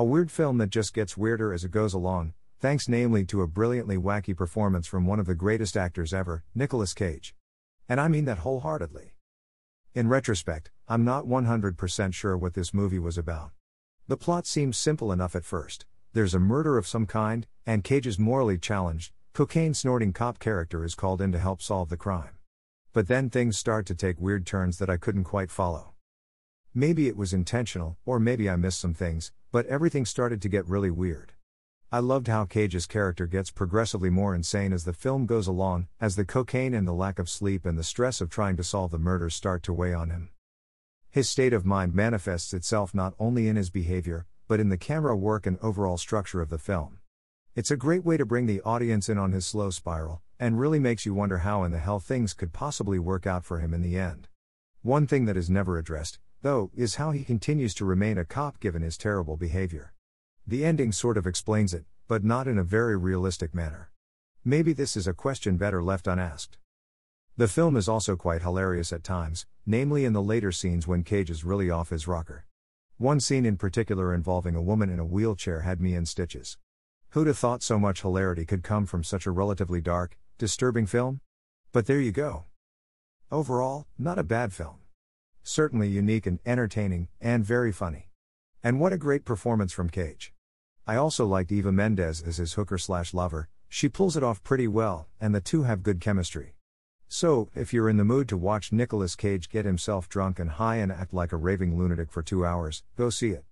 A weird film that just gets weirder as it goes along, thanks namely to a brilliantly wacky performance from one of the greatest actors ever, Nicolas Cage. And I mean that wholeheartedly. In retrospect, I'm not 100% sure what this movie was about. The plot seems simple enough at first. There's a murder of some kind, and Cage's morally challenged, cocaine snorting cop character is called in to help solve the crime. But then things start to take weird turns that I couldn't quite follow. Maybe it was intentional, or maybe I missed some things, but everything started to get really weird. I loved how Cage's character gets progressively more insane as the film goes along, as the cocaine and the lack of sleep and the stress of trying to solve the murders start to weigh on him. His state of mind manifests itself not only in his behavior, but in the camera work and overall structure of the film. It's a great way to bring the audience in on his slow spiral, and really makes you wonder how in the hell things could possibly work out for him in the end. One thing that is never addressed, though, is how he continues to remain a cop given his terrible behavior. The ending sort of explains it, but not in a very realistic manner. Maybe this is a question better left unasked. The film is also quite hilarious at times, namely in the later scenes when Cage is really off his rocker. One scene in particular involving a woman in a wheelchair had me in stitches. Who'd have thought so much hilarity could come from such a relatively dark, disturbing film? But there you go. Overall, not a bad film. Certainly unique and entertaining, and very funny. And what a great performance from Cage. I also liked Eva Mendes as his hooker slash lover, she pulls it off pretty well, and the two have good chemistry. So, if you're in the mood to watch Nicolas Cage get himself drunk and high and act like a raving lunatic for two hours, go see it.